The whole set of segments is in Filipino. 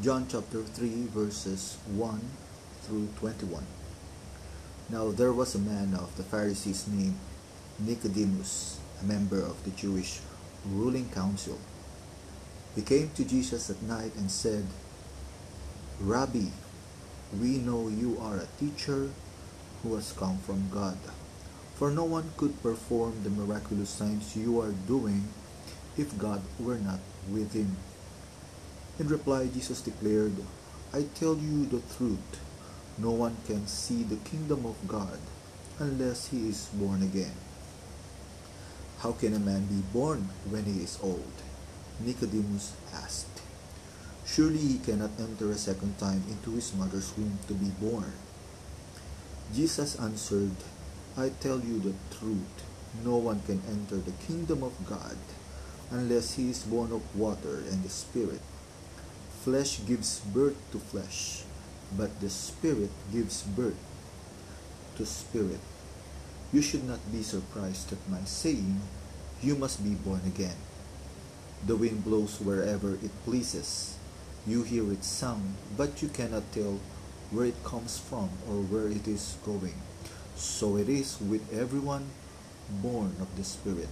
John chapter 3, verses 1 through 21. Now there was a man of the Pharisees named Nicodemus, a member of the Jewish ruling council. He came to Jesus at night and said, Rabbi, we know you are a teacher who has come from God. For no one could perform the miraculous signs you are doing if God were not with him. In reply, Jesus declared, I tell you the truth. No one can see the kingdom of God unless he is born again. How can a man be born when he is old? Nicodemus asked. Surely he cannot enter a second time into his mother's womb to be born. Jesus answered, I tell you the truth. No one can enter the kingdom of God unless he is born of water and the Spirit. Flesh gives birth to flesh, but the Spirit gives birth to spirit. You should not be surprised at my saying, You must be born again. The wind blows wherever it pleases. You hear its sound, but you cannot tell where it comes from or where it is going. So it is with everyone born of the Spirit.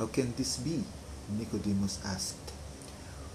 How can this be? Nicodemus asked.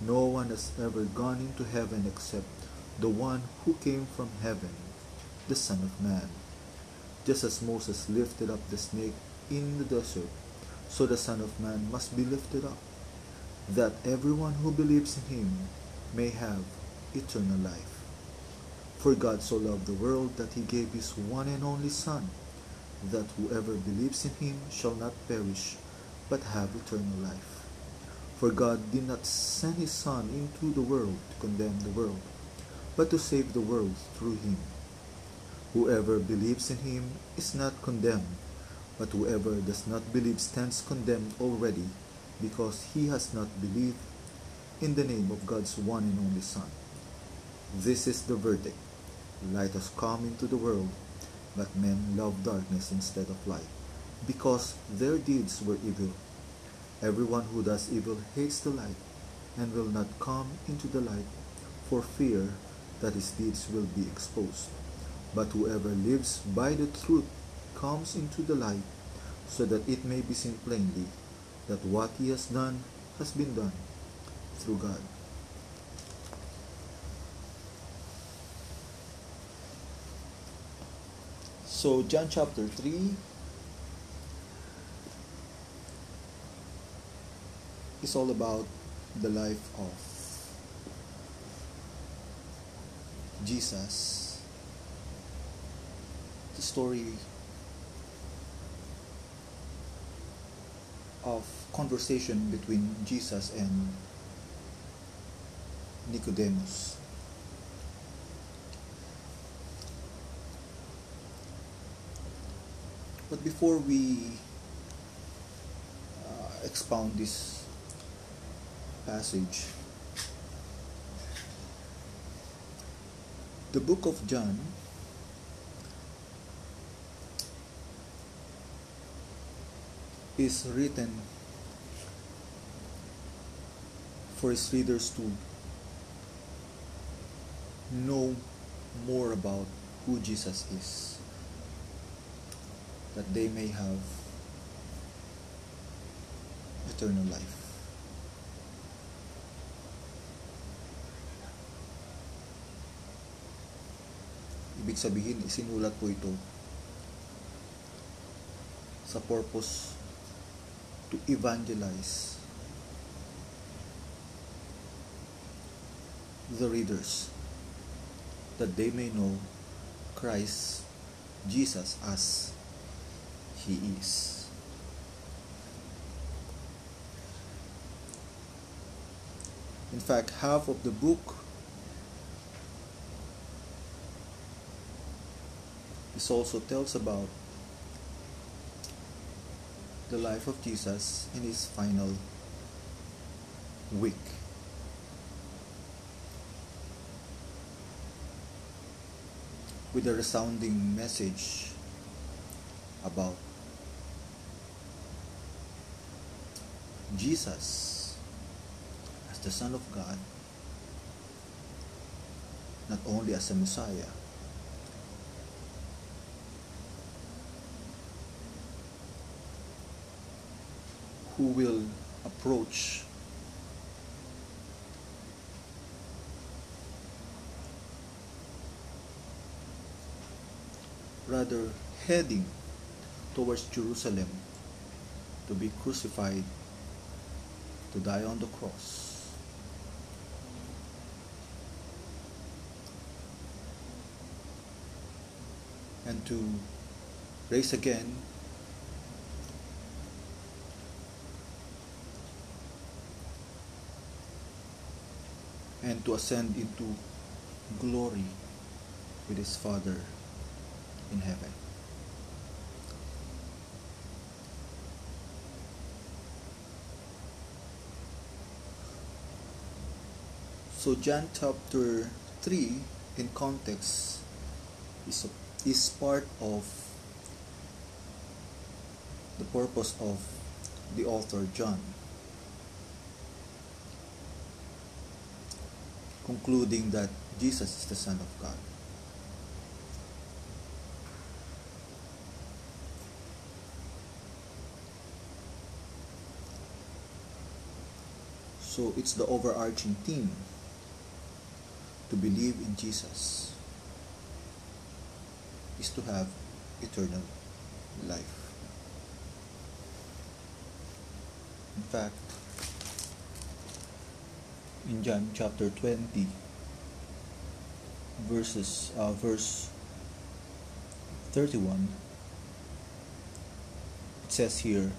No one has ever gone into heaven except the one who came from heaven, the Son of Man. Just as Moses lifted up the snake in the desert, so the Son of Man must be lifted up, that everyone who believes in him may have eternal life. For God so loved the world that he gave his one and only Son, that whoever believes in him shall not perish, but have eternal life. For God did not send his Son into the world to condemn the world, but to save the world through him. Whoever believes in him is not condemned, but whoever does not believe stands condemned already, because he has not believed in the name of God's one and only Son. This is the verdict. Light has come into the world, but men love darkness instead of light, because their deeds were evil. Everyone who does evil hates the light and will not come into the light for fear that his deeds will be exposed. But whoever lives by the truth comes into the light so that it may be seen plainly that what he has done has been done through God. So, John chapter 3 is all about the life of Jesus. The story of conversation between Jesus and Nicodemus. But before we uh, expound this passage, the book of John is written for his readers to know more about who Jesus is, that they may have eternal life. Ibig sabihin, isinulat po ito sa purpose to evangelize the readers that they may know Christ Jesus as he is. In fact, half of the book This also tells about the life of Jesus in his final week. With a resounding message about Jesus as the Son of God, not only as a Messiah, who will approach rather heading towards Jerusalem to be crucified, to die on the cross. And to raise again and to ascend into glory with his Father in heaven. So John chapter 3 in context is, a, is part of the purpose of the author John. Concluding that Jesus is the Son of God. So it's the overarching theme to believe in Jesus is to have eternal life. In fact, in John chapter 20, verses uh, verse 31, it says here,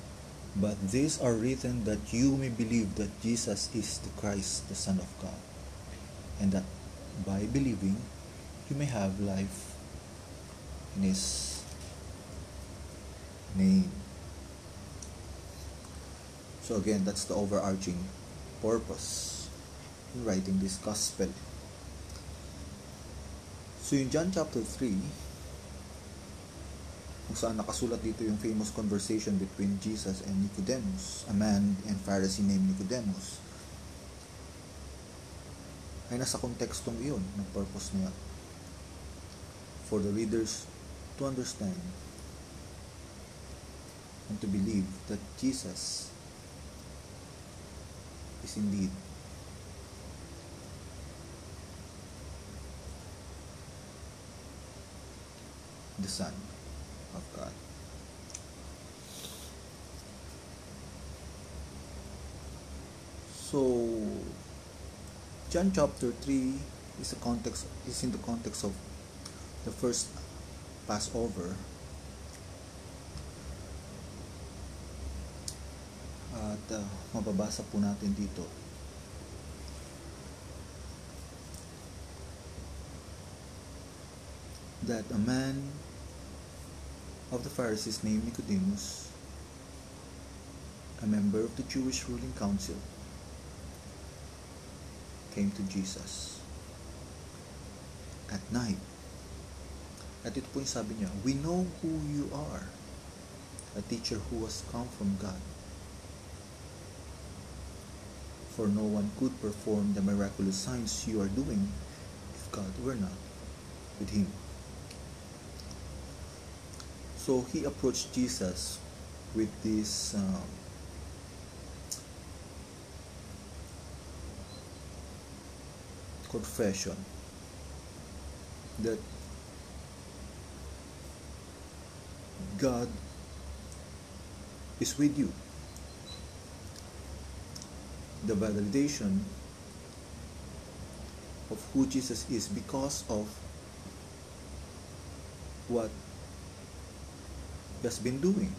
But these are written that you may believe that Jesus is the Christ, the Son of God, and that by believing you may have life in His name. So, again, that's the overarching purpose in writing this gospel. So, in John chapter 3, kung saan nakasulat dito yung famous conversation between Jesus and Nicodemus, a man and Pharisee named Nicodemus, ay nasa kontekstong iyon ng purpose niya for the readers to understand and to believe that Jesus is indeed the Son of God. So, John chapter 3 is a context is in the context of the first Passover. At uh, mababasa po natin dito that a man of the Pharisees named Nicodemus, a member of the Jewish ruling council, came to Jesus at night. At ito po yung sabi niya, We know who you are, a teacher who has come from God. For no one could perform the miraculous signs you are doing if God were not with him. So he approached Jesus with this um, confession that God is with you. The validation of who Jesus is because of what has been doing.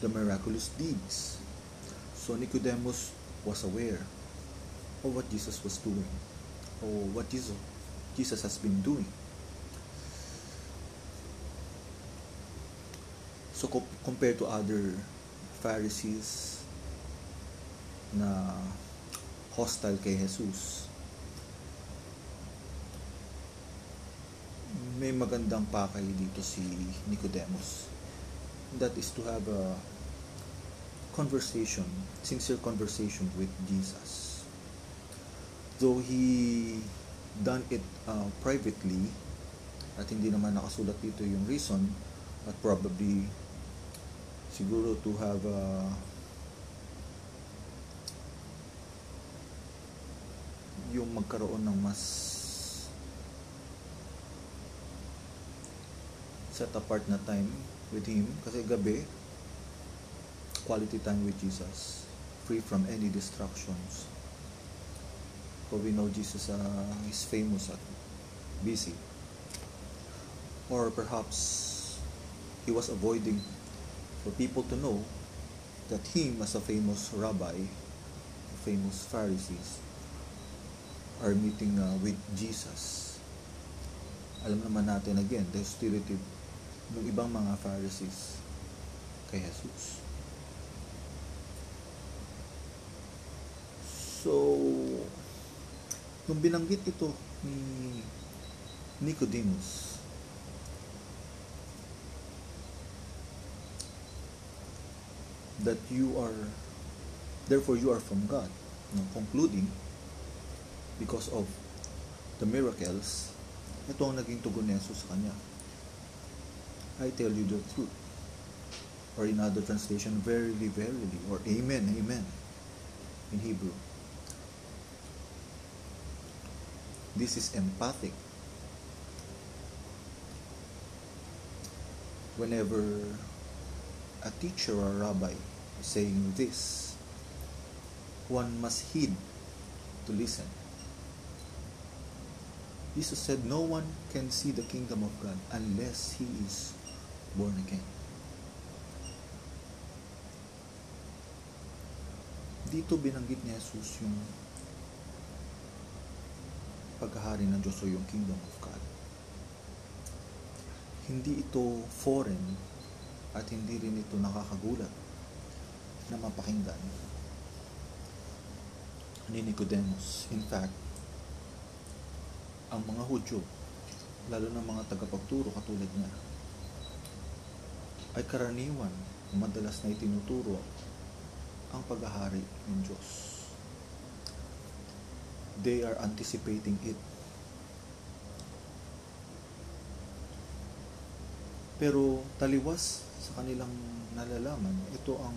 The miraculous deeds. So Nicodemus was aware of what Jesus was doing, or what Jesus, Jesus has been doing. So co- compared to other Pharisees na hostile kay Jesus, may magandang pakay dito si Nicodemus. That is to have a conversation, sincere conversation with Jesus. Though he done it uh, privately, at hindi naman nakasulat dito yung reason, but probably siguro to have a yung magkaroon ng mas set apart na time with Him. Kasi gabi quality time with Jesus. Free from any distractions. For we know Jesus uh, is famous at busy or perhaps he was avoiding for people to know that him as a famous rabbi famous Pharisees are meeting uh, with Jesus. Alam naman natin again the hostility ng ibang mga Pharisees kay Jesus. So, nung binanggit ito ni Nicodemus, that you are, therefore you are from God, no, concluding, because of the miracles, ito ang naging tugon ni Jesus sa kanya. I tell you the truth. Or in other translation, verily, verily, or amen, amen, in Hebrew. This is empathic. Whenever a teacher or rabbi is saying this, one must heed to listen. Jesus said, No one can see the kingdom of God unless he is born again. Dito binanggit ni Jesus yung paghahari ng Diyos o yung kingdom of God. Hindi ito foreign at hindi rin ito nakakagulat na mapakinggan ni Nicodemus. In fact, ang mga Hudyo, lalo na mga tagapagturo katulad niya, ay karaniwan madalas na itinuturo ang paghahari ng Diyos. They are anticipating it. Pero taliwas sa kanilang nalalaman, ito ang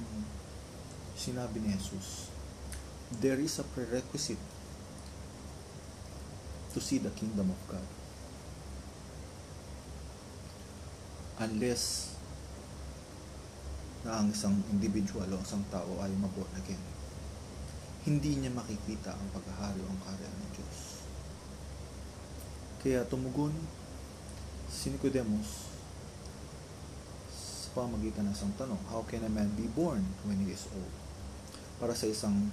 sinabi ni Jesus. There is a prerequisite to see the kingdom of God. Unless na ang isang individual o isang tao ay maborn again. Hindi niya makikita ang paghahari o ang karya ng Diyos. Kaya tumugon si Nicodemus sa pamagitan ng isang tanong, How can a man be born when he is old? Para sa isang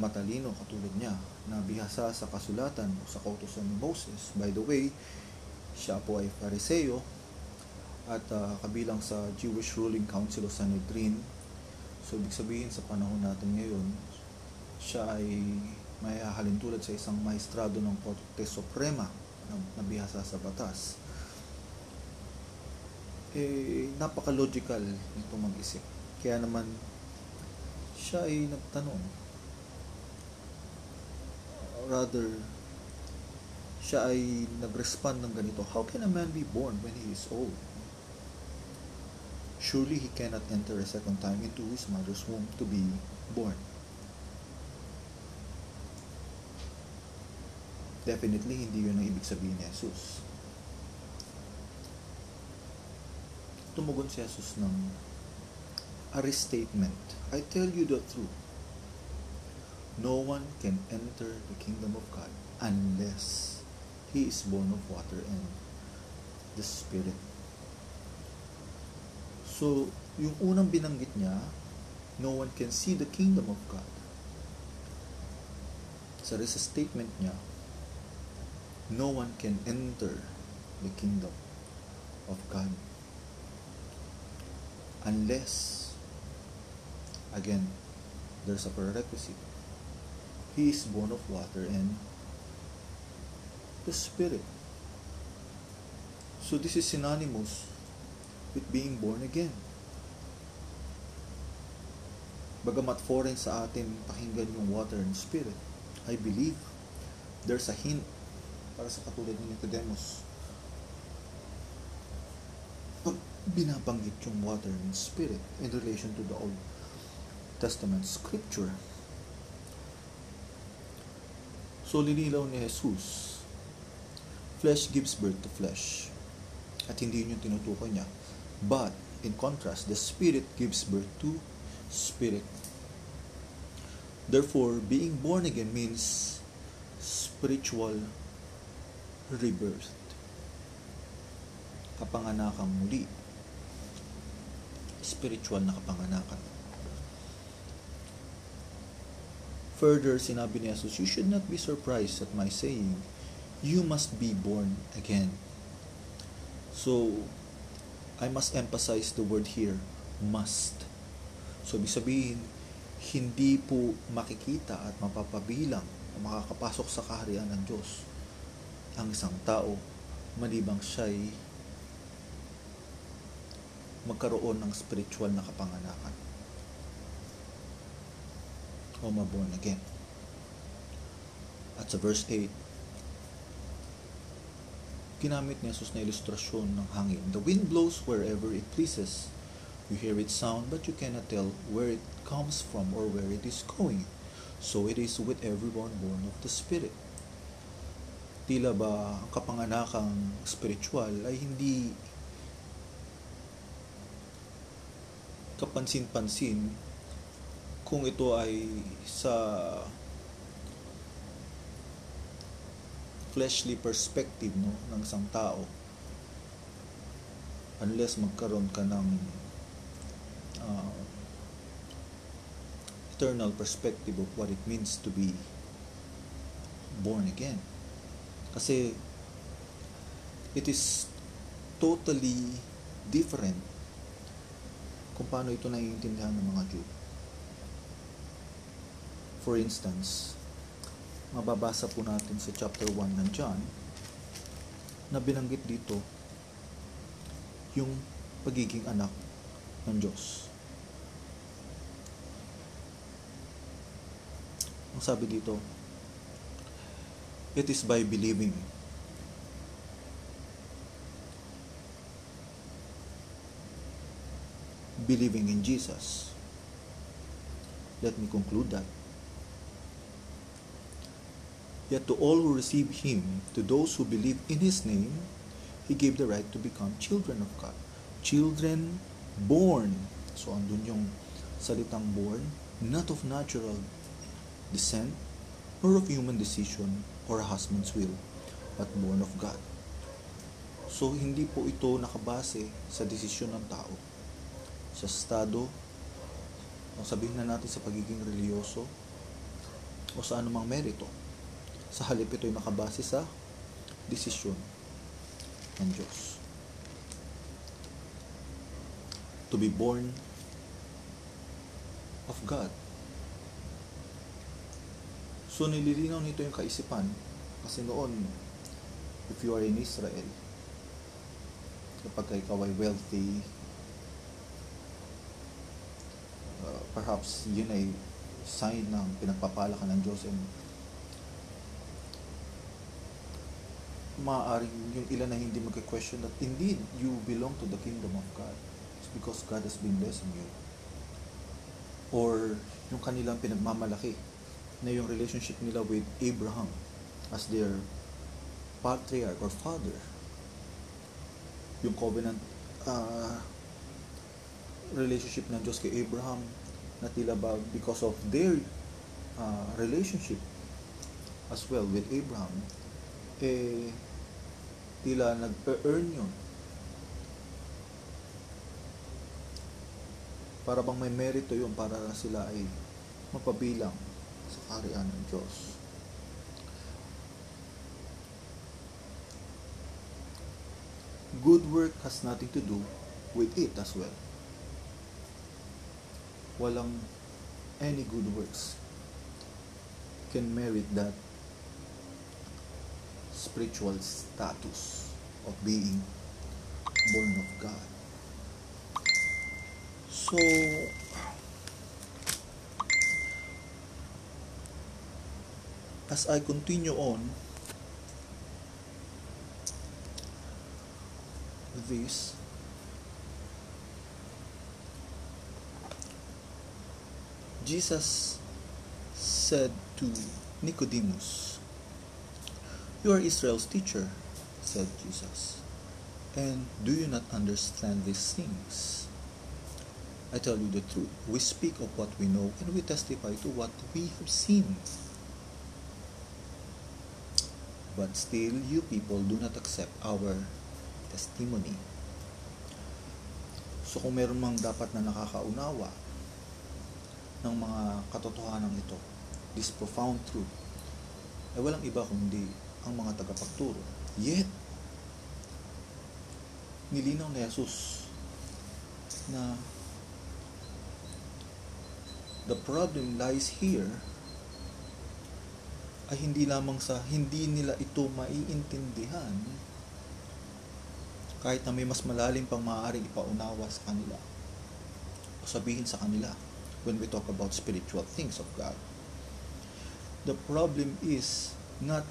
matalino katulad niya na bihasa sa kasulatan o sa kautosan ni Moses. By the way, siya po ay fariseo at uh, kabilang sa Jewish Ruling Council of Sanhedrin. So, ibig sabihin sa panahon natin ngayon, siya ay may halintulad sa isang maestrado ng Korte Suprema na nabihasa sa batas. Eh, napaka-logical nito mag-isip. Kaya naman, siya ay nagtanong. Rather, siya ay nag-respond ng ganito, How can a man be born when he is old? Surely he cannot enter a second time into his mother's womb to be born. Definitely, hindi yun ang ibig sabihin ni Jesus. Tumugon si Jesus ng a restatement. I tell you the truth. No one can enter the kingdom of God unless he is born of water and the Spirit. So, yung unang binanggit niya, no one can see the kingdom of God. Sa so, statement niya, no one can enter the kingdom of God. unless, again, there's a prerequisite. He is born of water and the Spirit. So this is synonymous with being born again. Bagamat foreign sa atin pakinggan yung water and spirit, I believe there's a hint para sa katulad ni Nicodemus. Pag binabanggit yung water and spirit in relation to the Old Testament scripture, so linilaw ni Jesus, flesh gives birth to flesh. At hindi yun yung tinutukoy niya. But, in contrast, the spirit gives birth to spirit. Therefore, being born again means spiritual rebirth. Kapanganakan muli. Spiritual na kapanganakan. Further, sinabi ni Jesus, You should not be surprised at my saying, You must be born again. So, I must emphasize the word here, must. So, ibig sabihin, hindi po makikita at mapapabilang o makakapasok sa kaharian ng Diyos ang isang tao malibang siya'y magkaroon ng spiritual na kapanganakan o maborn again. At sa verse 8, ginamit ni Jesus na ilustrasyon ng hangin. The wind blows wherever it pleases You hear its sound, but you cannot tell where it comes from or where it is going. So it is with everyone born of the Spirit. Tila ba ang kapanganakang spiritual ay hindi kapansin-pansin kung ito ay sa fleshly perspective no ng isang tao unless magkaroon ka ng uh, eternal perspective of what it means to be born again. Kasi it is totally different kung paano ito naiintindihan ng mga Jew. For instance, mababasa po natin sa chapter 1 ng John na binanggit dito yung pagiging anak ng Diyos. Ang sabi dito, it is by believing. Believing in Jesus. Let me conclude that. Yet to all who receive Him, to those who believe in His name, He gave the right to become children of God. Children born. So, andun yung salitang born, not of natural descent, nor of human decision or a husband's will, but born of God. So, hindi po ito nakabase sa desisyon ng tao, sa estado, o sabihin na natin sa pagiging religyoso, o sa anumang merito. Sa halip ito ay nakabase sa desisyon ng Diyos. To be born of God. So nililinaw nito yung kaisipan kasi noon if you are in Israel kapag ikaw ay wealthy uh, perhaps yun ay sign ng pinagpapala ka ng Diyos and maaaring yung ilan na hindi magka-question that indeed you belong to the kingdom of God it's because God has been blessing you or yung kanilang pinagmamalaki na yung relationship nila with Abraham as their patriarch or father. Yung covenant uh, relationship ng Diyos kay Abraham na tila ba because of their uh, relationship as well with Abraham, eh, tila nag-earn yun. Para bang may merito yun para sila ay mapabilang sa kaharian ng Diyos. Good work has nothing to do with it as well. walang any good works can merit that spiritual status of being born of God. So, as I continue on this, Jesus said to Nicodemus, You are Israel's teacher, said Jesus. And do you not understand these things? I tell you the truth. We speak of what we know and we testify to what we have seen. But still, you people do not accept our testimony. So kung meron mang dapat na nakakaunawa ng mga katotohanan ito, this profound truth, ay walang iba kundi ang mga tagapagturo. Yet, nilinaw ni Jesus na the problem lies here ay hindi lamang sa hindi nila ito maiintindihan kahit na may mas malalim pang maaaring ipaunawa sa kanila o sabihin sa kanila when we talk about spiritual things of God. The problem is not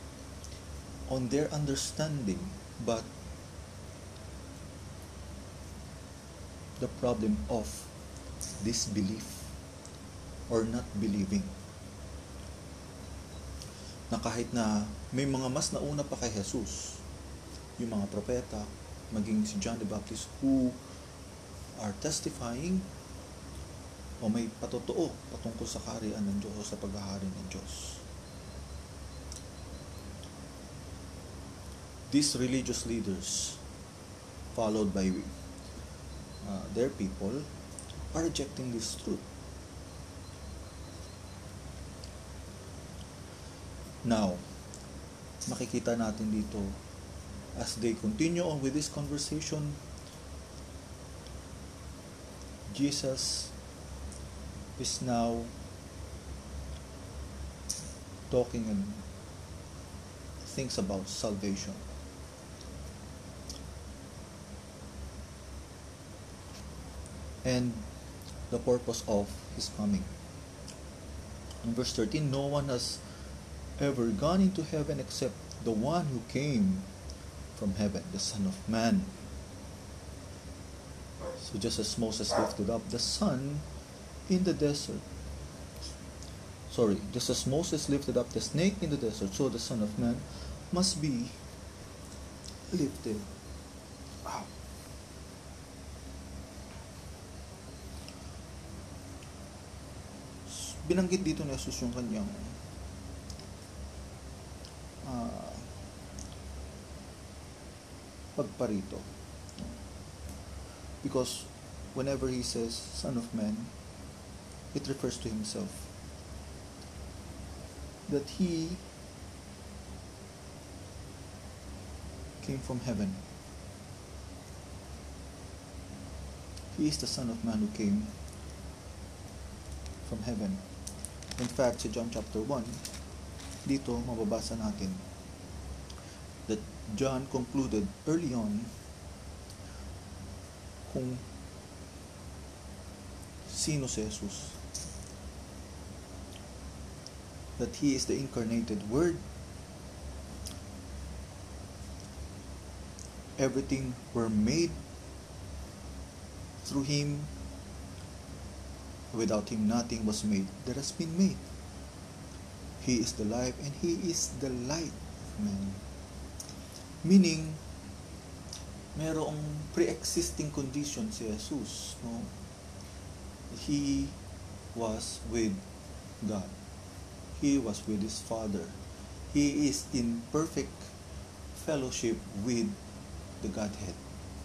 on their understanding, but the problem of disbelief or not believing. Na kahit na may mga mas nauna pa kay Jesus, yung mga propeta, maging si John the Baptist, who are testifying o may patotoo patungkol sa kaharian ng Diyos o sa paghahari ng Diyos. These religious leaders, followed by uh, their people, are rejecting this truth. Now, makikita natin dito as they continue on with this conversation, Jesus is now talking and thinks about salvation. And the purpose of his coming. In verse 13, no one has ever gone into heaven except the one who came from heaven, the Son of Man. So just as Moses lifted up the sun in the desert, sorry, just as Moses lifted up the snake in the desert, so the Son of Man must be lifted Binanggit dito ni Jesus yung kanyang uh, pagparito. Because whenever he says Son of Man, it refers to himself. That he came from heaven. He is the Son of Man who came from heaven. In fact, sa John chapter 1, dito mababasa natin that John concluded early on kung sino si Jesus. That He is the incarnated Word. Everything were made through Him. Without Him, nothing was made that has been made. He is the life and He is the light of man. Meaning, merong pre-existing condition si Jesus. No? He was with God. He was with His Father. He is in perfect fellowship with the Godhead,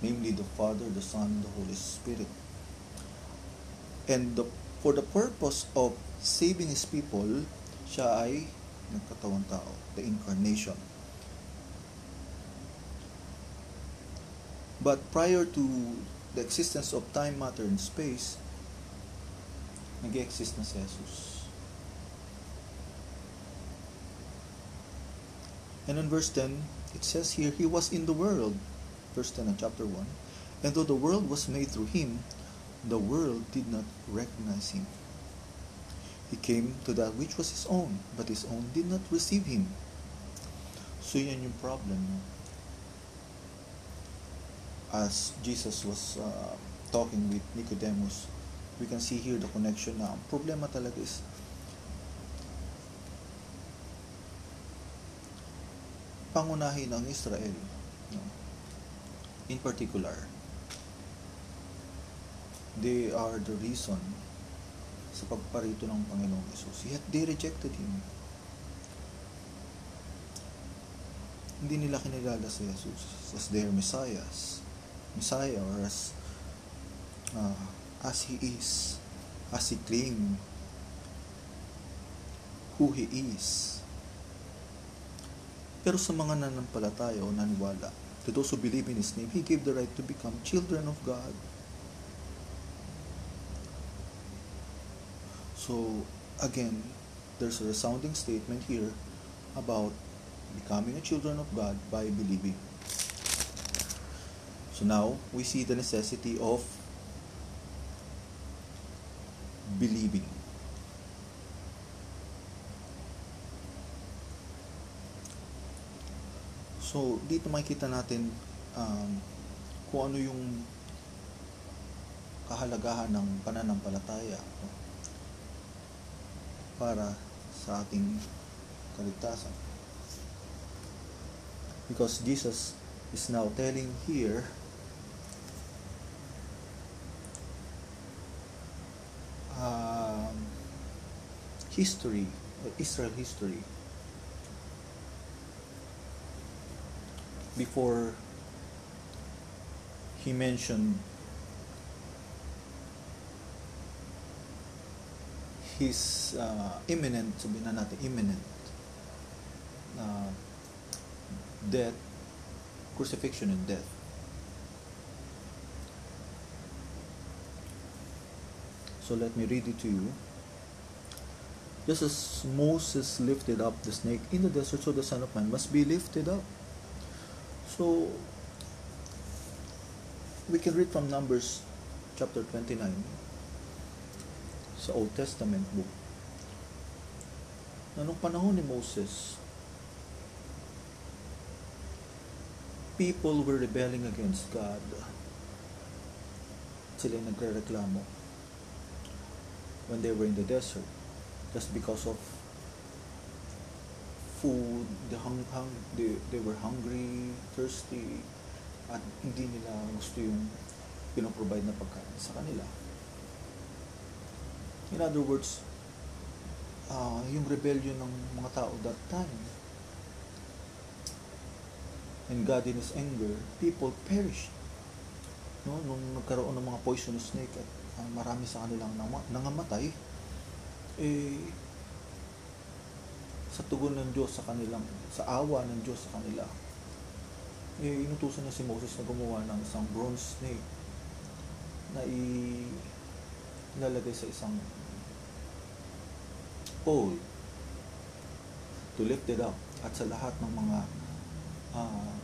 namely the Father, the Son, the Holy Spirit. And the, for the purpose of saving His people, siya ay nagkatawang tao, the incarnation. But prior to the existence of time, matter, and space, nag-exist na si Jesus. And in verse 10, it says here, He was in the world, verse 10 of chapter 1, and though the world was made through Him, the world did not recognize Him. He came to that which was His own, but His own did not receive Him. So yan yung problem. As Jesus was uh, talking with Nicodemus, we can see here the connection na ang problema talaga is pangunahin ang Israel. No? In particular, they are the reason sa pagparito ng Panginoong Yesus. Yet they rejected Him. Hindi nila kinilala si Jesus as their Messiah, Messiah or as uh, as He is, as He claimed who He is. Pero sa mga nanampalataya o naniwala, to those who believe in His name, He gave the right to become children of God. So, again, there's a resounding statement here about becoming a children of God by believing. So now, we see the necessity of believing. So, dito makikita natin um, kung ano yung kahalagahan ng pananampalataya? Para sa ating kaligtasan. Because Jesus is now telling here um, history, Israel history, before he mentioned his uh, imminent, sabihin na natin, imminent uh, death, crucifixion and death. So let me read it to you. Just as Moses lifted up the snake in the desert, so the Son of Man must be lifted up. So, we can read from Numbers chapter 29 sa Old Testament book. Na nung panahon ni Moses, people were rebelling against God. Sila yung nagre-reklamo when they were in the desert just because of food, the hung, hung they, they were hungry, thirsty, at hindi nila gusto yung pinoprovide na pagkain sa kanila. In other words, uh, yung rebellion ng mga tao that time, and God in His anger, people perished. No, nung nagkaroon ng mga poisonous snake at uh, marami sa kanilang nang- nangamatay, eh, sa tugon ng Diyos sa kanilang, sa awa ng Diyos sa kanila, eh, inutusan na si Moses na gumawa ng isang bronze snake na i ilalagay sa isang pole to lift it up at sa lahat ng mga ah,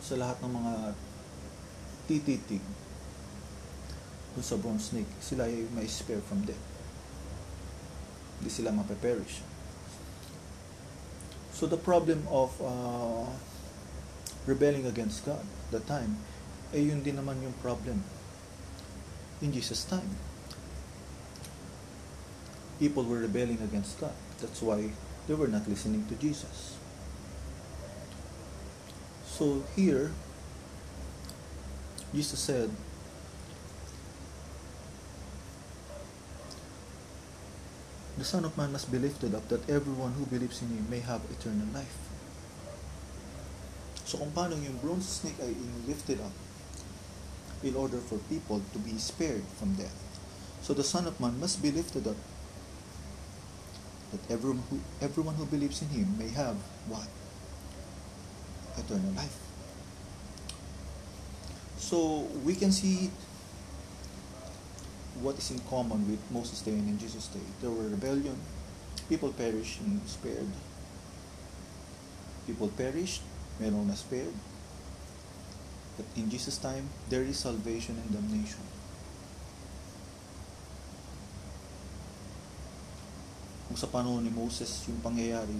sa lahat ng mga tititig dun sa bronze snake, sila ay may spare from death. Hindi sila mapeperish. So the problem of uh, rebelling against God that time, eh yun din naman yung problem in Jesus' time. People were rebelling against God. That's why they were not listening to Jesus. So here, Jesus said, The Son of Man must be lifted up that everyone who believes in Him may have eternal life. So kung paano yung bronze snake ay lifted up in order for people to be spared from death. So the Son of Man must be lifted up that everyone who, everyone who believes in Him may have what? Eternal life. So we can see what is in common with Moses' day and in Jesus' day? There were rebellion, people perished and spared. People perished, meron na spared. But in Jesus' time, there is salvation and damnation. Kung sa panahon ni Moses yung pangyayari,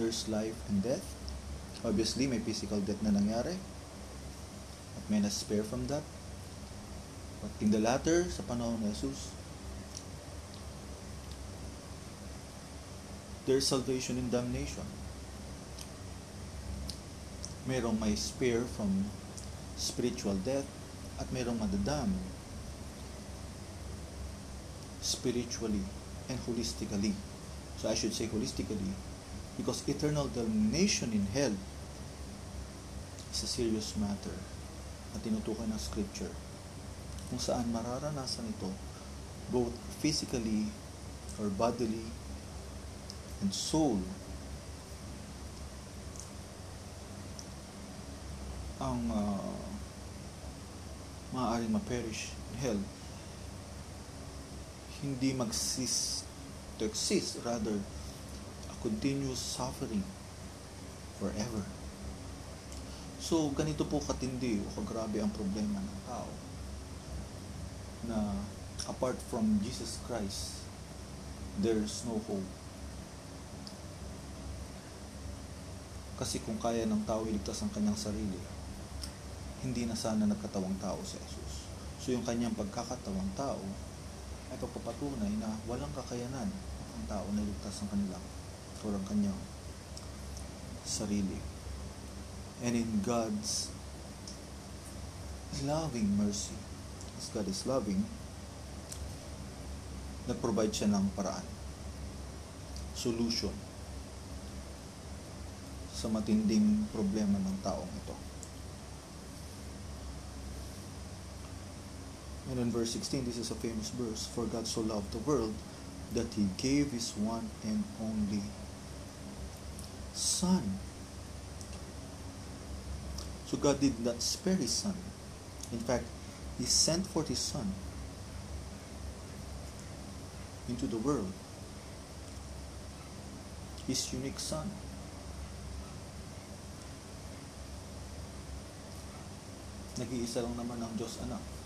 there's life and death. Obviously, may physical death na nangyari. At may na-spare from that. But in the latter, sa panahon ni Jesus, there's salvation and damnation. Merong may spare from spiritual death at merong madadam spiritually and holistically. So I should say holistically because eternal damnation in hell is a serious matter na tinutukoy ng scripture kung saan mararanasan ito both physically or bodily and soul ang uh, maaaring ma-perish in hell hindi mag-cease to exist. Rather a continuous suffering forever. So ganito po katindi o kagrabe ang problema ng tao na apart from Jesus Christ there's no hope. Kasi kung kaya ng tao iligtas ang kanyang sarili hindi na sana nagkatawang tao si Jesus. So yung kanyang pagkakatawang tao ay pagpapatunay na walang kakayanan ang tao na iligtas ang kanila o ang kanyang sarili. And in God's loving mercy, as God is loving, nag-provide siya ng paraan, solution sa matinding problema ng taong ito. And in verse 16, this is a famous verse For God so loved the world that he gave his one and only Son. So God did not spare his Son. In fact, he sent forth his Son into the world. His unique Son. Nag-iisa lang naman ang Diyos anak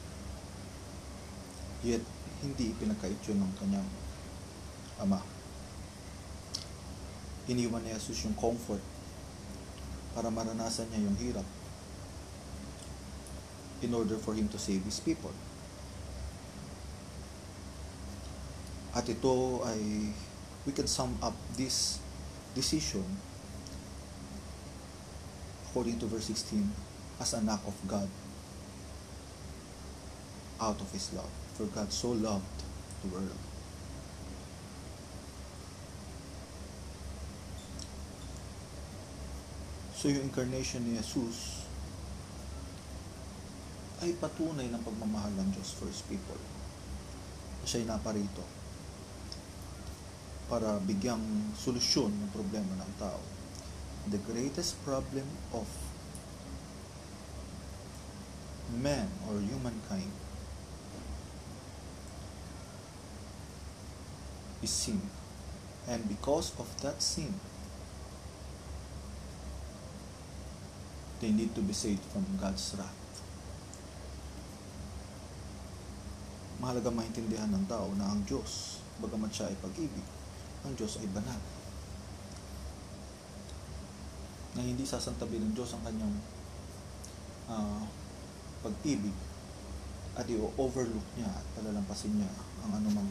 Yet, hindi pinagkait yun ng kanyang ama. Iniwan ni Jesus yung comfort para maranasan niya yung hirap in order for him to save his people. At ito ay we can sum up this decision according to verse 16 as an act of God out of his love. For God so loved the world. So yung incarnation ni Jesus ay patunay ng pagmamahal ng Diyos for His people. Siya'y naparito para bigyang solusyon ng problema ng tao. The greatest problem of man or humankind is sin. And because of that sin, they need to be saved from God's wrath. Mahalaga maintindihan ng tao na ang Diyos, bagamat siya ay pag-ibig, ang Diyos ay banal. Na hindi sasantabi ng Diyos ang kanyang uh, pag-ibig at i-overlook niya at palalampasin niya ang anumang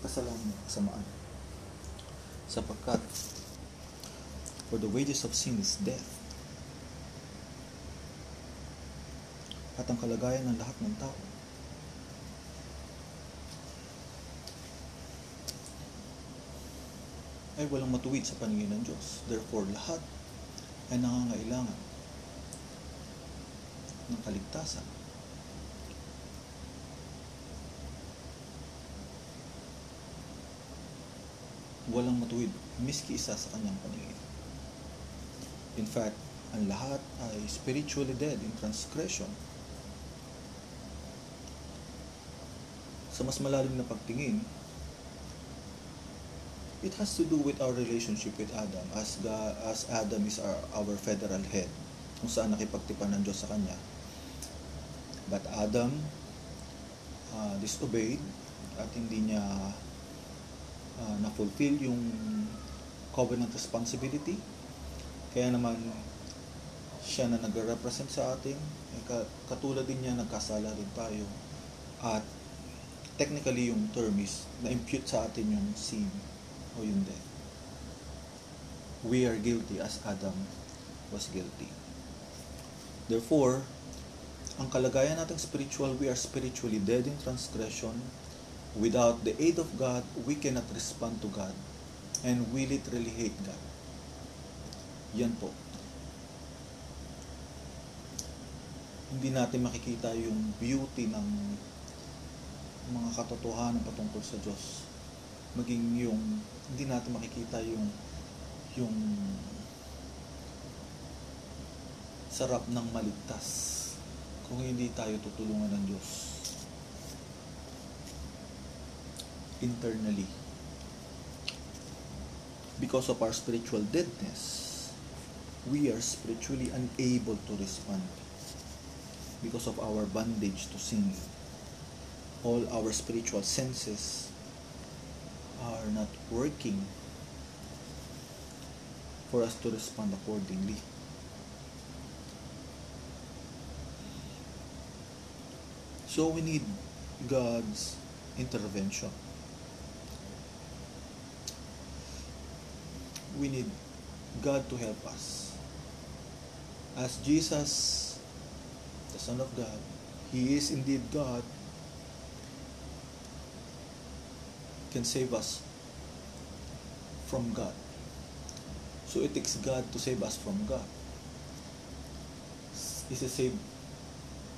kasalanan kasamaan. Sapagkat, for the wages of sin is death. At ang kalagayan ng lahat ng tao ay walang matuwid sa paningin ng Diyos. Therefore, lahat ay nangangailangan ng kaligtasan. Walang matuwid, miski isa sa kanyang paningin. In fact, ang lahat ay spiritually dead in transgression sa mas malalim na pagtingin, it has to do with our relationship with Adam as God, as Adam is our, our federal head kung saan nakipagtipan ng Diyos sa kanya. But Adam uh, disobeyed at hindi niya uh, na-fulfill yung covenant responsibility. Kaya naman siya na nagre-represent sa atin. Eh, katulad din niya, nagkasala rin tayo. At technically yung term is na-impute sa atin yung sin o yung death. We are guilty as Adam was guilty. Therefore, ang kalagayan natin spiritual, we are spiritually dead in transgression. Without the aid of God, we cannot respond to God. And we literally hate God. Yan po. Hindi natin makikita yung beauty ng mga katotohanan patungkol sa Diyos. Maging yung, hindi natin makikita yung, yung sarap ng maligtas kung hindi tayo tutulungan ng Diyos internally because of our spiritual deadness we are spiritually unable to respond because of our bondage to sin all our spiritual senses are not working for us to respond accordingly So we need God's intervention. We need God to help us. As Jesus, the Son of God, He is indeed God, can save us from God. So it takes God to save us from God. Isa-save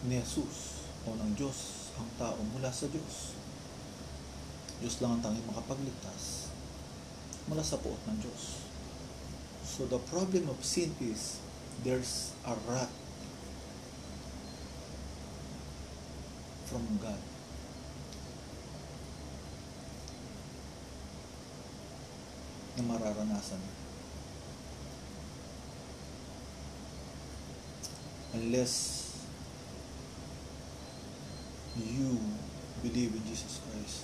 ni Jesus o ng Diyos ang tao mula sa Diyos. Diyos lang ang tanging makapagligtas mula sa puot ng Diyos. So the problem of sin is there's a wrath from God. na mararanasan. Unless you believe in Jesus Christ,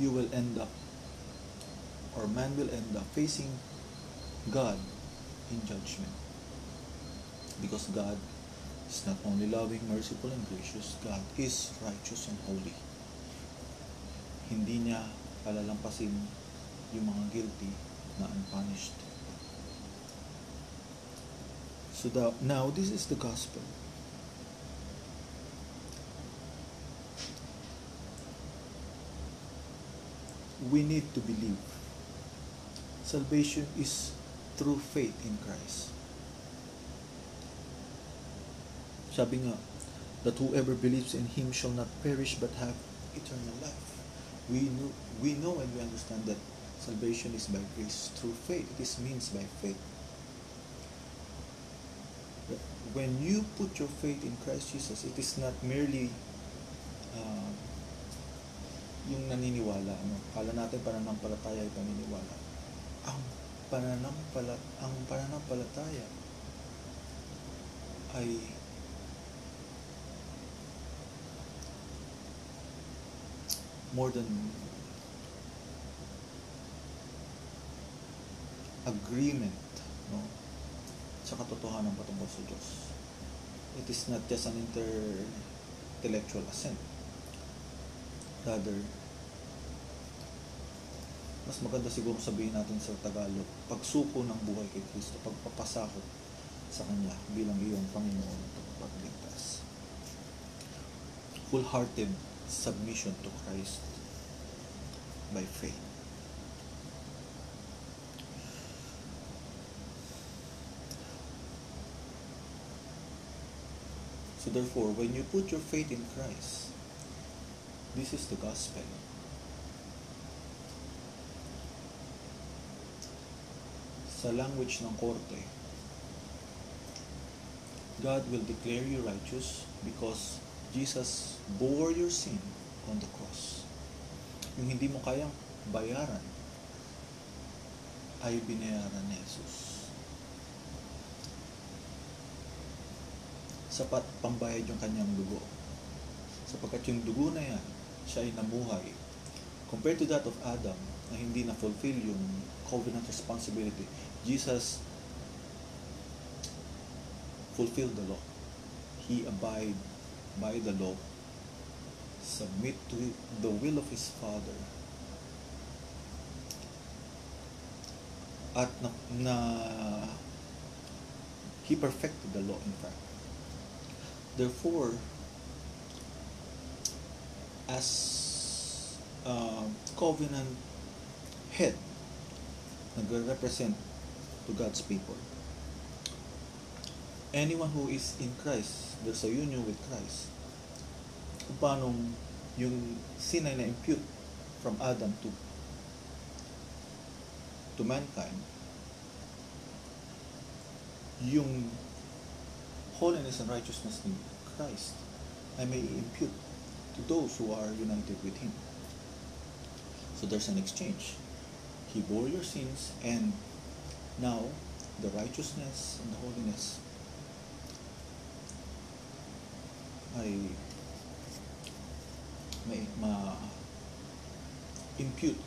you will end up, or man will end up facing God in judgment. Because God is not only loving, merciful, and gracious, God is righteous and holy. Hindi niya palalampasin yung mga guilty na unpunished. So the, now, this is the gospel. we need to believe. Salvation is through faith in Christ. Sabi nga, that whoever believes in Him shall not perish but have eternal life. We know, we know and we understand that salvation is by grace through faith. It is means by faith. But when you put your faith in Christ Jesus, it is not merely uh, yung naniniwala, ano, kala natin pananampalataya ay paniniwala. Ang pananampala, ang pananampalataya ay more than agreement no sa katotohanan patungkol sa Diyos. It is not just an intellectual assent. Rather, mas maganda siguro sabihin natin sa Tagalog, pagsuko ng buhay kay Kristo, pagpapasakot sa Kanya bilang iyong Panginoon at pagligtas. Full-hearted submission to Christ by faith. So therefore, when you put your faith in Christ, this is the gospel. Sa language ng korte, God will declare you righteous because Jesus bore your sin on the cross. Yung hindi mo kayang bayaran, ay binayaran ni Jesus. Sapat pambayad yung kanyang dugo. Sapagkat yung dugo na yan, siya ay namuhay. Compared to that of Adam, na hindi na fulfill yung covenant responsibility, Jesus fulfilled the law. He abide by the law, submit to the will of his Father, at na, na he perfected the law in fact. Therefore, as uh, covenant head, nagre-represent to God's people, anyone who is in Christ, there's a union with Christ, kung paano yung sin ay na-impute from Adam to to mankind, yung holiness and righteousness ni Christ ay may impute to those who are united with Him. So there's an exchange. He bore your sins and now the righteousness and the holiness I may ma impute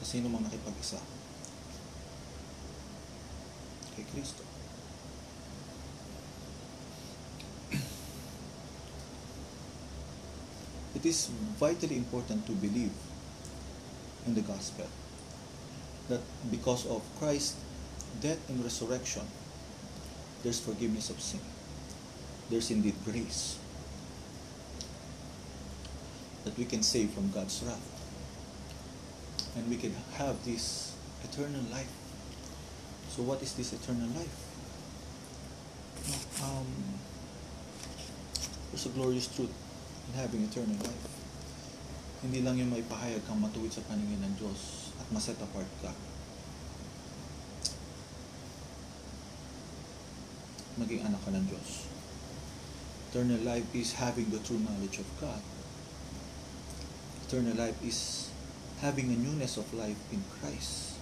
sa sino mang nakipag-isa kay Kristo. It is vitally important to believe in the gospel that because of Christ's death and resurrection, there's forgiveness of sin. There's indeed grace that we can save from God's wrath. And we can have this eternal life. So what is this eternal life? Um, there's a glorious truth in having eternal life. Hindi lang yung may pahayag kang matuwid sa paningin ng Diyos at maset apart ka. Maging anak ka ng Diyos. Eternal life is having the true knowledge of God. Eternal life is having a newness of life in Christ.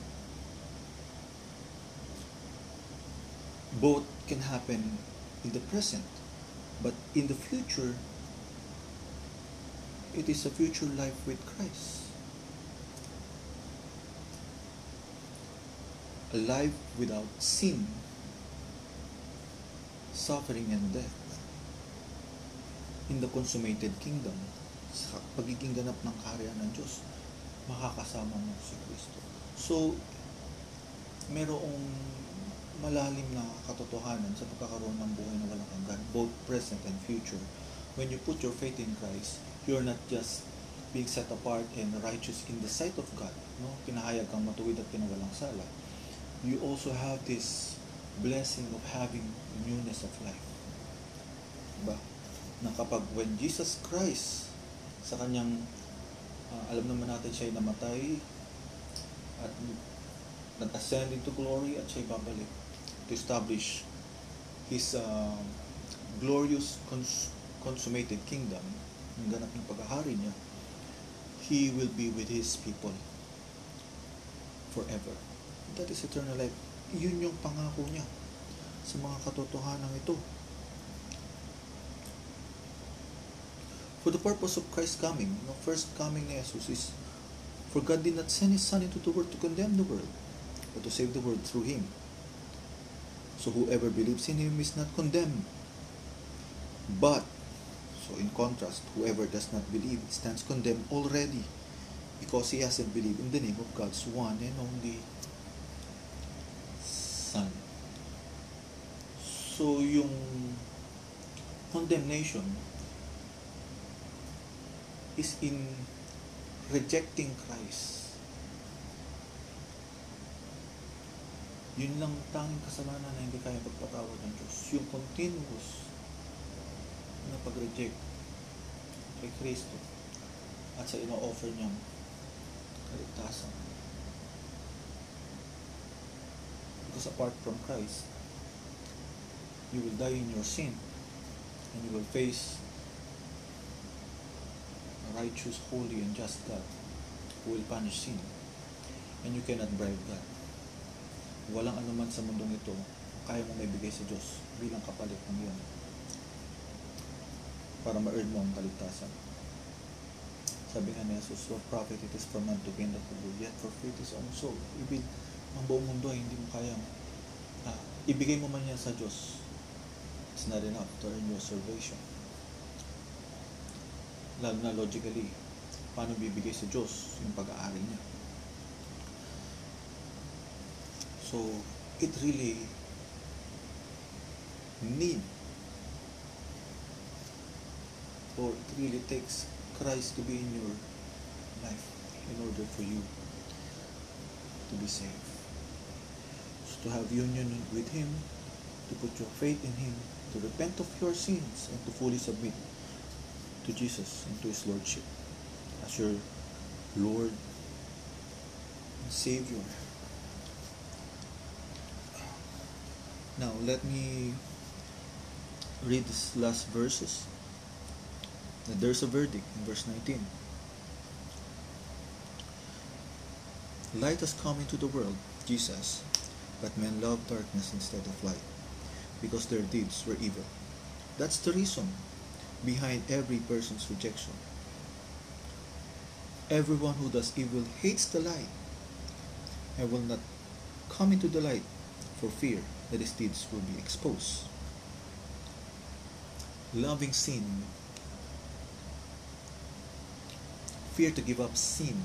Both can happen in the present, but in the future, it is a future life with Christ. A life without sin, suffering, and death. In the consummated kingdom, sa pagiging ganap ng karya ng Diyos, makakasama mo si Kristo. So, merong malalim na katotohanan sa pagkakaroon ng buhay na walang hanggan, both present and future. When you put your faith in Christ, you're not just being set apart and righteous in the sight of God. No? Pinahayag kang matuwid at pinawalang sala. You also have this blessing of having newness of life. Diba? Na kapag when Jesus Christ sa kanyang uh, alam naman natin siya ay namatay at nag-ascend into glory at siya ay babalik to establish his uh, glorious cons- consummated kingdom ng ganap ng paghahari niya he will be with his people forever that is eternal life yun yung pangako niya sa mga katotohanan ito for the purpose of Christ's coming, no first coming ni Jesus is, for God did not send His Son into the world to condemn the world, but to save the world through Him. So whoever believes in Him is not condemned. But, so in contrast, whoever does not believe stands condemned already because he hasn't believed in the name of God's one and only Son. So yung condemnation is in rejecting Christ. Yun lang tanging kasalanan na hindi kaya pagpatawad ng Diyos. Yung continuous na pag-reject kay Kristo at sa ino-offer niyang kaligtasan. Because apart from Christ, you will die in your sin and you will face righteous, holy, and just God who will punish sin. And you cannot bribe God. Walang anuman sa mundong ito kaya mo maibigay sa Diyos bilang kapalit ng iyon para ma-earn mo ang kaligtasan. Sabi nga ni Jesus, what profit it is for man to gain the whole yet forfeit his own soul. Ibig, ang buong mundo ay hindi mo kayang ah, ibigay mo man yan sa Diyos. It's not enough to earn your salvation. Lalo na logically, paano bibigay sa Diyos yung pag-aari niya? So, it really need or it really takes Christ to be in your life in order for you to be saved. So to have union with Him, to put your faith in Him, to repent of your sins, and to fully submit to Jesus and to His Lordship as your Lord and Savior. Now, let me read these last verses. There's a verdict in verse 19. Light has come into the world, Jesus, but men love darkness instead of light, because their deeds were evil. That's the reason behind every person's rejection. Everyone who does evil hates the light and will not come into the light for fear that his deeds will be exposed. Loving sin, fear to give up sin,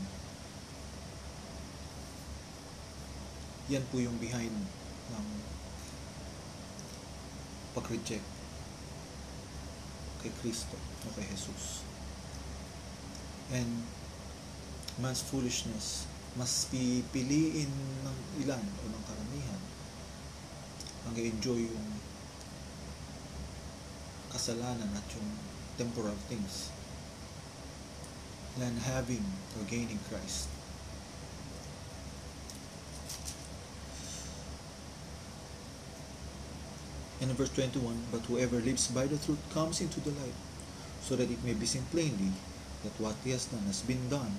yan po yung behind ng pag-reject kay Kristo o kay Jesus. And man's foolishness, mas pipiliin ng ilan o ng karamihan ang enjoy yung kasalanan at yung temporal things than having or gaining Christ. And in verse 21, but whoever lives by the truth comes into the light, so that it may be seen plainly that what he has done has been done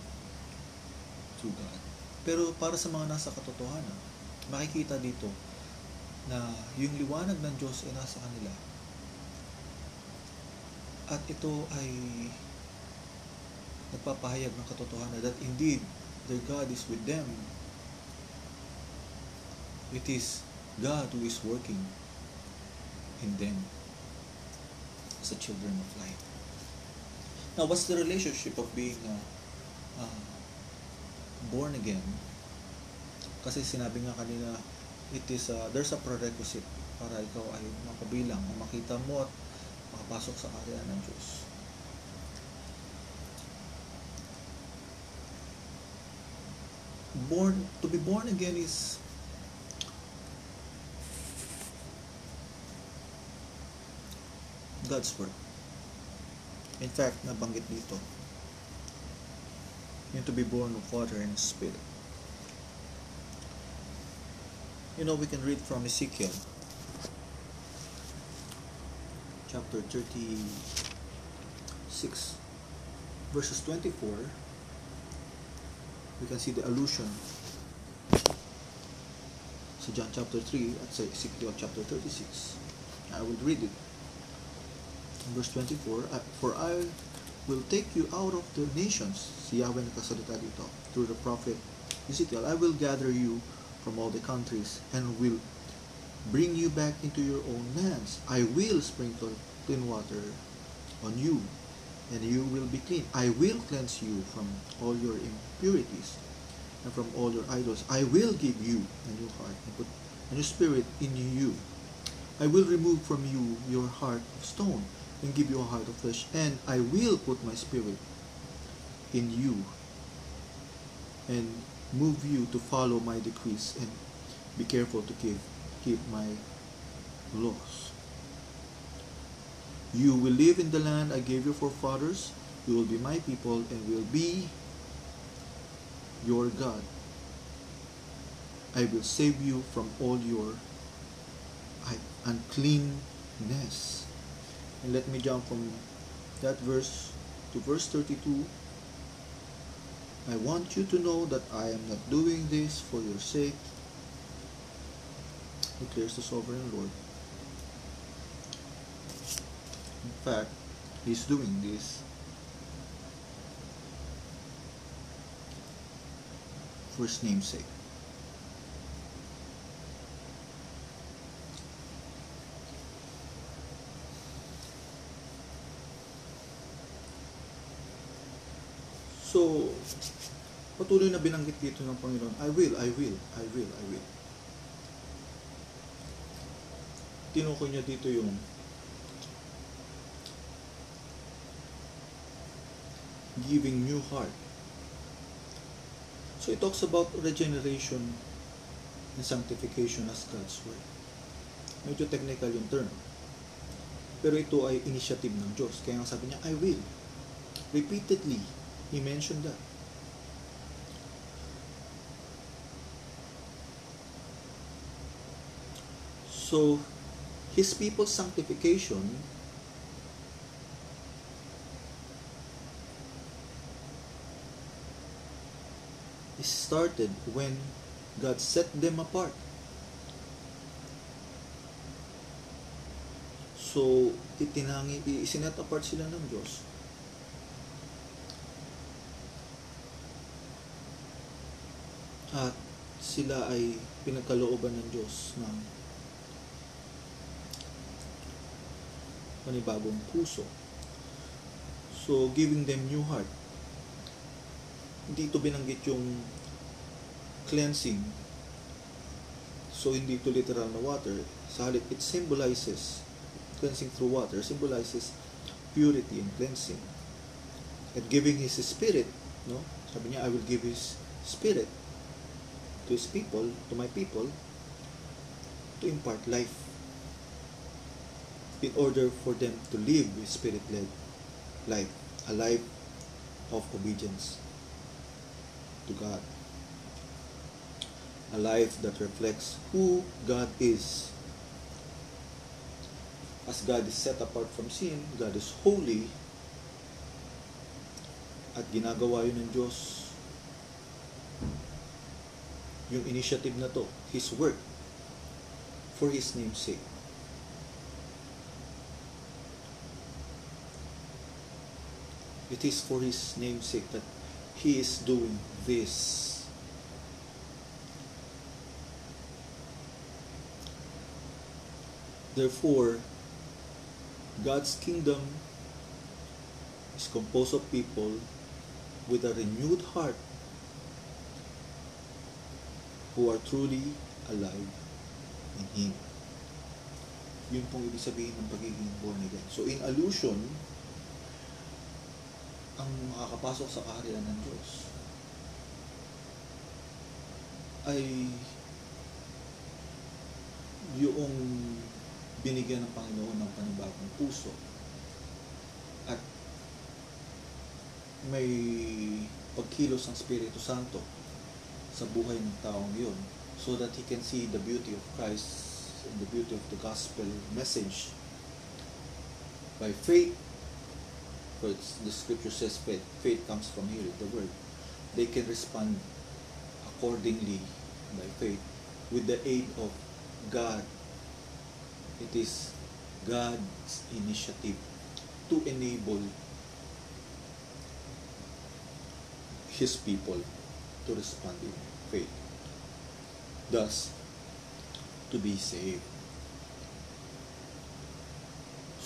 through God. Pero para sa mga nasa katotohanan, makikita dito na yung liwanag ng Diyos ay nasa kanila. At ito ay nagpapahayag ng katotohanan that indeed their God is with them. It is God who is working in them as the children of light. Now, what's the relationship of being uh, uh, born again? Kasi sinabi nga kanina, it is uh, there's a prerequisite para ikaw ay makabilang, makita mo at makapasok sa karya ng Diyos. Born to be born again is God's work. In fact, nabanggit dito, yung to be born of water and spirit. You know, we can read from Ezekiel chapter 36 verses 24 we can see the allusion sa John chapter 3 at sa Ezekiel chapter 36 I will read it. Verse 24 "Uh, for I will take you out of the nations si Yahweh nakasalita dito through the prophet Ezekiel. I will gather you from all the countries and will bring you back into your own lands. I will sprinkle clean water on you, and you will be clean. I will cleanse you from all your impurities and from all your idols. I will give you a new heart and put a new spirit in you. I will remove from you your heart of stone and give you a heart of flesh, and I will put my spirit in you and move you to follow my decrees and be careful to keep keep my laws. You will live in the land I gave your forefathers. You will be my people and will be your God. I will save you from all your uncleanness. And let me jump from that verse to verse 32, I want you to know that I am not doing this for your sake, declares the sovereign Lord. In fact, He's doing this for His name's sake. So, patuloy na binanggit dito ng Panginoon, I will, I will, I will, I will. Tinukoy niya dito yung giving new heart. So it talks about regeneration and sanctification as God's word. Medyo technical yung term. Pero ito ay initiative ng Diyos. Kaya nga sabi niya, I will. Repeatedly, He mentioned that. So, His people's sanctification started when God set them apart. So, itinangi, isinet apart sila ng Diyos. At sila ay pinagkalooban ng Diyos ng panibagong puso. So, giving them new heart. Hindi ito binanggit yung cleansing. So, hindi ito literal na water. Sa halip, it symbolizes, cleansing through water, symbolizes purity and cleansing. At giving His Spirit, no? Sabi niya, I will give His Spirit to His people, to my people, to impart life in order for them to live a spirit-led life, a life of obedience to God, a life that reflects who God is. As God is set apart from sin, God is holy, at ginagawa yun ng Diyos yung initiative na to, His work, for His name's sake. It is for His name's sake that He is doing this. Therefore, God's kingdom is composed of people with a renewed heart who are truly alive in Him. Yun pong ibig sabihin ng pagiging born again. So in allusion, ang makakapasok sa kaharian ng Diyos ay yung binigyan ng Panginoon ng panibagong puso. At may pagkilos ng Espiritu Santo sa buhay ng taong yun so that he can see the beauty of Christ and the beauty of the gospel message by faith for the scripture says faith faith comes from hearing the word. They can respond accordingly by faith with the aid of God. It is God's initiative to enable his people to respond in faith thus to be saved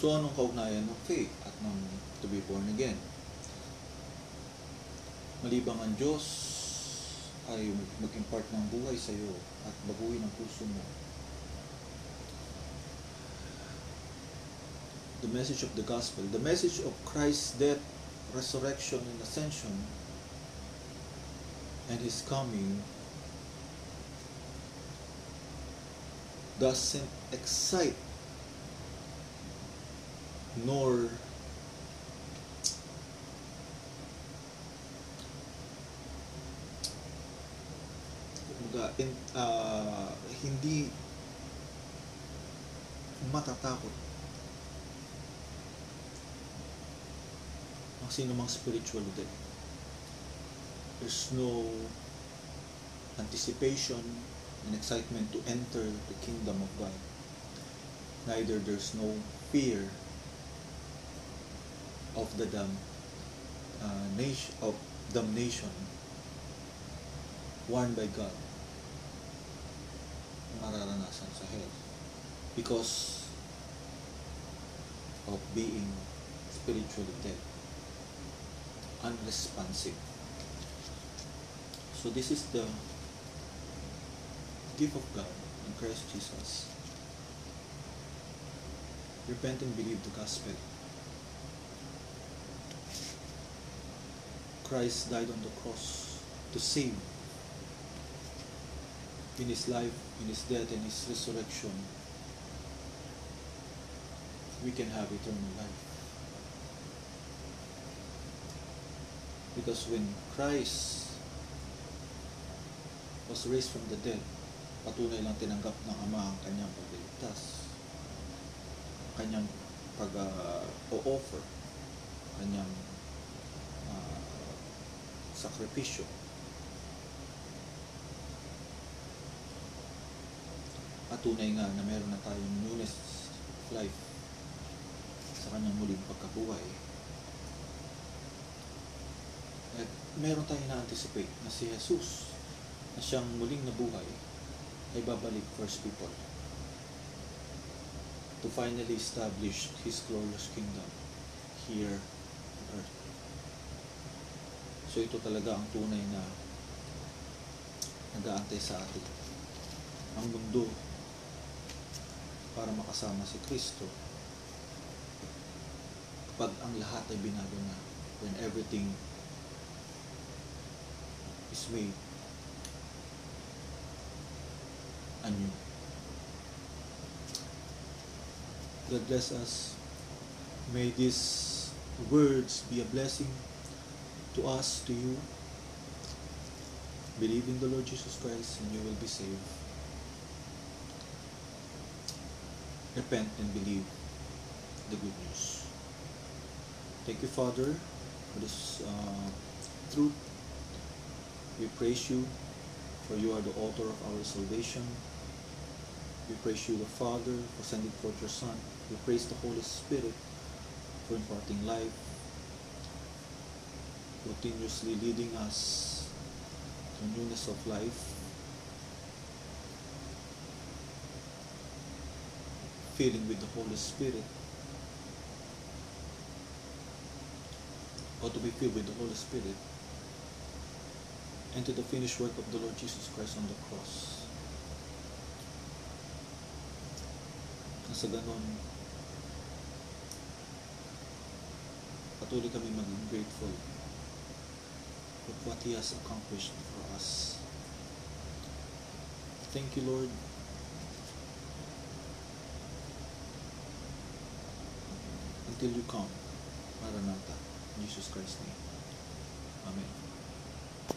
so anong kaugnayan ng faith at ng to be born again? Malibang ang Diyos ay mag-impart ng buhay sa iyo at baguhin ang puso mo. The message of the gospel. The message of Christ's death resurrection and ascension and his coming doesn't excite nor kumbaga, in, ah, hindi matatakot ang sino mang spiritual dead. There's no anticipation and excitement to enter the kingdom of God. Neither there's no fear of the dam, uh, nation of damnation warned by God. Mararanasan sa hell. Because of being spiritually dead. Unresponsive. So this is the gift of God in Christ Jesus. Repent and believe the gospel Christ died on the cross to save in his life, in his death, and his resurrection, we can have eternal life. Because when Christ was raised from the dead, patunay lang tinanggap ng Ama ang kanyang pagliligtas, kanyang pag-o-offer, kanyang uh, sakripisyo. Patunay nga na meron na tayong newness of life sa kanyang muling pagkabuhay. At meron tayong na-anticipate na si Jesus na siyang muling nabuhay ay babalik first people to finally establish His glorious kingdom here on earth. So ito talaga ang tunay na nag-aantay sa atin. Ang mundo para makasama si Kristo kapag ang lahat ay binago na when everything is made anew. God bless us. May these words be a blessing to us, to you. Believe in the Lord Jesus Christ and you will be saved. Repent and believe the good news. Thank you, Father, for this uh, truth. We praise you, for you are the author of our salvation. We praise you, the Father, for sending forth your Son. We praise the Holy Spirit for imparting life, continuously leading us to newness of life, filling with the Holy Spirit, or to be filled with the Holy Spirit, and to the finished work of the Lord Jesus Christ on the cross. Na sa ganon, patuloy kami maging grateful with what He has accomplished for us. Thank you, Lord. Until you come, Maranatha, in Jesus Christ's name. Amen.